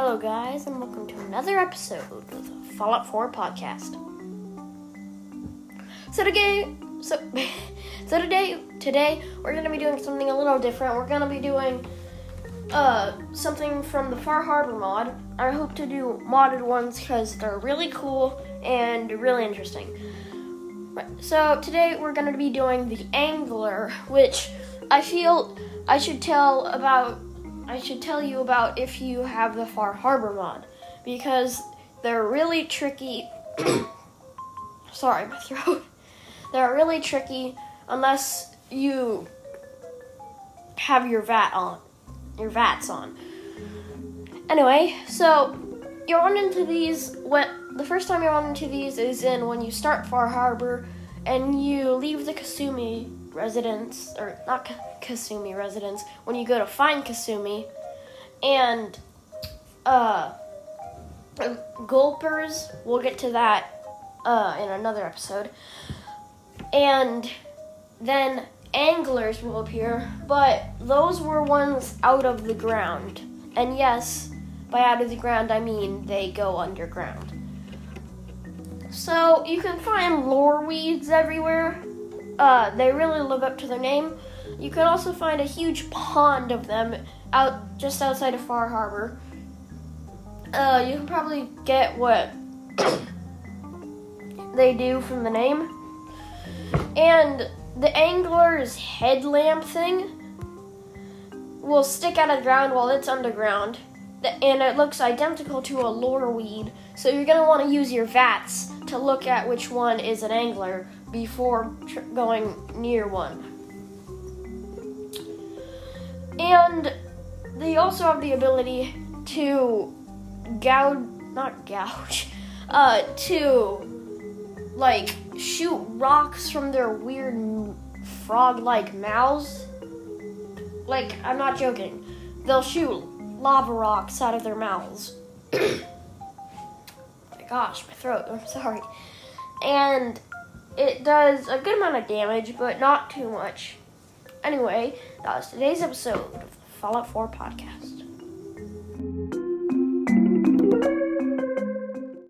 Hello, guys, and welcome to another episode of the Fallout 4 podcast. So today, so so today, today we're gonna be doing something a little different. We're gonna be doing uh something from the Far Harbor mod. I hope to do modded ones because they're really cool and really interesting. Right, So today we're gonna be doing the Angler, which I feel I should tell about I should tell you about if you have the Far Harbor mod because they're really tricky. Sorry, my throat. They're really tricky unless you have your VAT on, your VATS on. Anyway, so you run into these when the first time you run into these is in when you start Far Harbor and you leave the Kasumi residence or not Kasumi residence when you go to find Kasumi and uh gulpers we'll get to that uh in another episode and then anglers will appear but those were ones out of the ground. And yes by out of the ground i mean they go underground. So you can find lure weeds everywhere uh, they really live up to their name. You can also find a huge pond of them out just outside of Far Harbor. Uh, you can probably get what they do from the name. And the angler's headlamp thing will stick out of the ground while it's underground. And it looks identical to a lure weed. So you're going to want to use your VATS to look at which one is an angler before tr- going near one. And they also have the ability to gouge, not gouge, uh, to like shoot rocks from their weird frog like mouths. Like, I'm not joking. They'll shoot lava rocks out of their mouths. my gosh, my throat, I'm sorry. And it does a good amount of damage, but not too much. Anyway, that was today's episode of Fallout 4 Podcast.